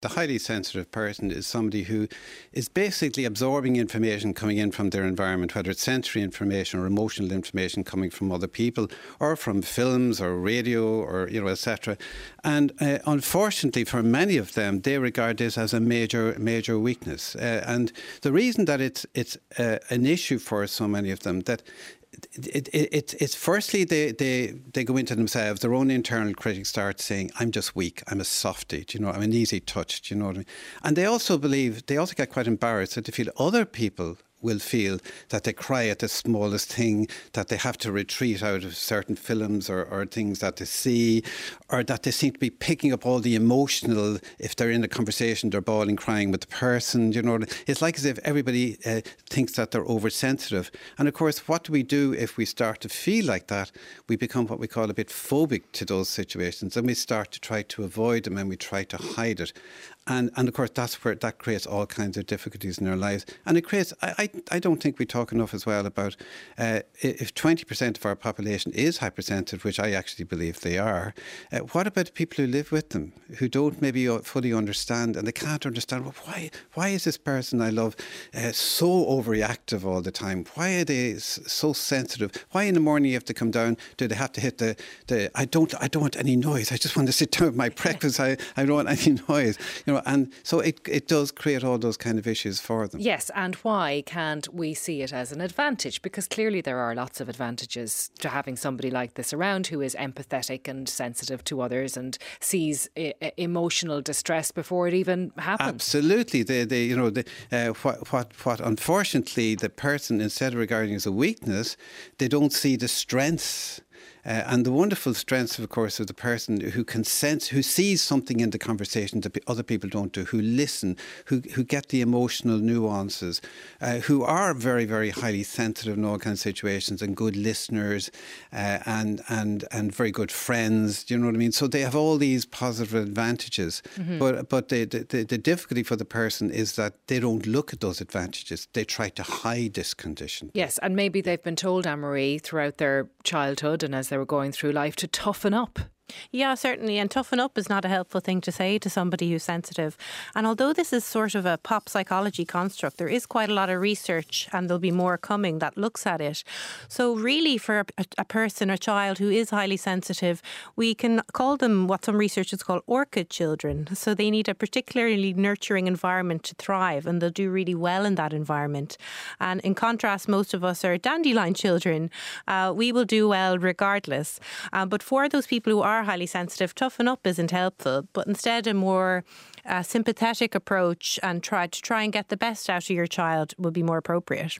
The highly sensitive person is somebody who is basically absorbing information coming in from their environment, whether it's sensory information or emotional information coming from other people, or from films or radio or you know etc. And uh, unfortunately, for many of them, they regard this as a major major weakness. Uh, and the reason that it's it's uh, an issue for so many of them that it, it, it, it's firstly they, they, they go into themselves, their own internal critic starts saying, I'm just weak, I'm a softie, do you know, I'm an easy touch, do you know what I mean? And they also believe, they also get quite embarrassed that they feel other people will feel that they cry at the smallest thing, that they have to retreat out of certain films or, or things that they see, or that they seem to be picking up all the emotional. If they're in a conversation, they're bawling, crying with the person. You know, it's like as if everybody uh, thinks that they're oversensitive. And of course, what do we do if we start to feel like that? We become what we call a bit phobic to those situations, and we start to try to avoid them and we try to hide it. And, and of course, that's where that creates all kinds of difficulties in our lives. And it creates, I, I, I don't think we talk enough as well about uh, if 20% of our population is hypersensitive, which I actually believe they are, uh, what about people who live with them, who don't maybe fully understand and they can't understand, well, why, why is this person I love uh, so overreactive all the time? Why are they so sensitive? Why in the morning you have to come down, do they have to hit the, the I don't I don't want any noise. I just want to sit down with my breakfast. I, I don't want any noise. You know, know, and so it, it does create all those kind of issues for them. Yes, and why can't we see it as an advantage? Because clearly there are lots of advantages to having somebody like this around who is empathetic and sensitive to others and sees I- emotional distress before it even happens. Absolutely, they, they you know, the, uh, what, what, what unfortunately the person instead of regarding as a weakness, they don't see the strengths uh, and the wonderful strengths, of course, of the person who can sense, who sees something in the conversation that other people don't do, who listen, who, who get the emotional nuances, uh, who are very, very highly sensitive in all kinds of situations and good listeners uh, and, and, and very good friends. Do you know what I mean? So they have all these positive advantages. Mm-hmm. But, but the, the, the difficulty for the person is that they don't look at those advantages. They try to hide this condition. Yes, and maybe they've been told, Ann-Marie, throughout their childhood as they were going through life to toughen up. Yeah, certainly. And toughen up is not a helpful thing to say to somebody who's sensitive. And although this is sort of a pop psychology construct, there is quite a lot of research, and there'll be more coming that looks at it. So, really, for a, a person, or child who is highly sensitive, we can call them what some researchers call orchid children. So, they need a particularly nurturing environment to thrive, and they'll do really well in that environment. And in contrast, most of us are dandelion children. Uh, we will do well regardless. Uh, but for those people who are are highly sensitive, toughen up isn't helpful, but instead a more uh, sympathetic approach and try to try and get the best out of your child would be more appropriate.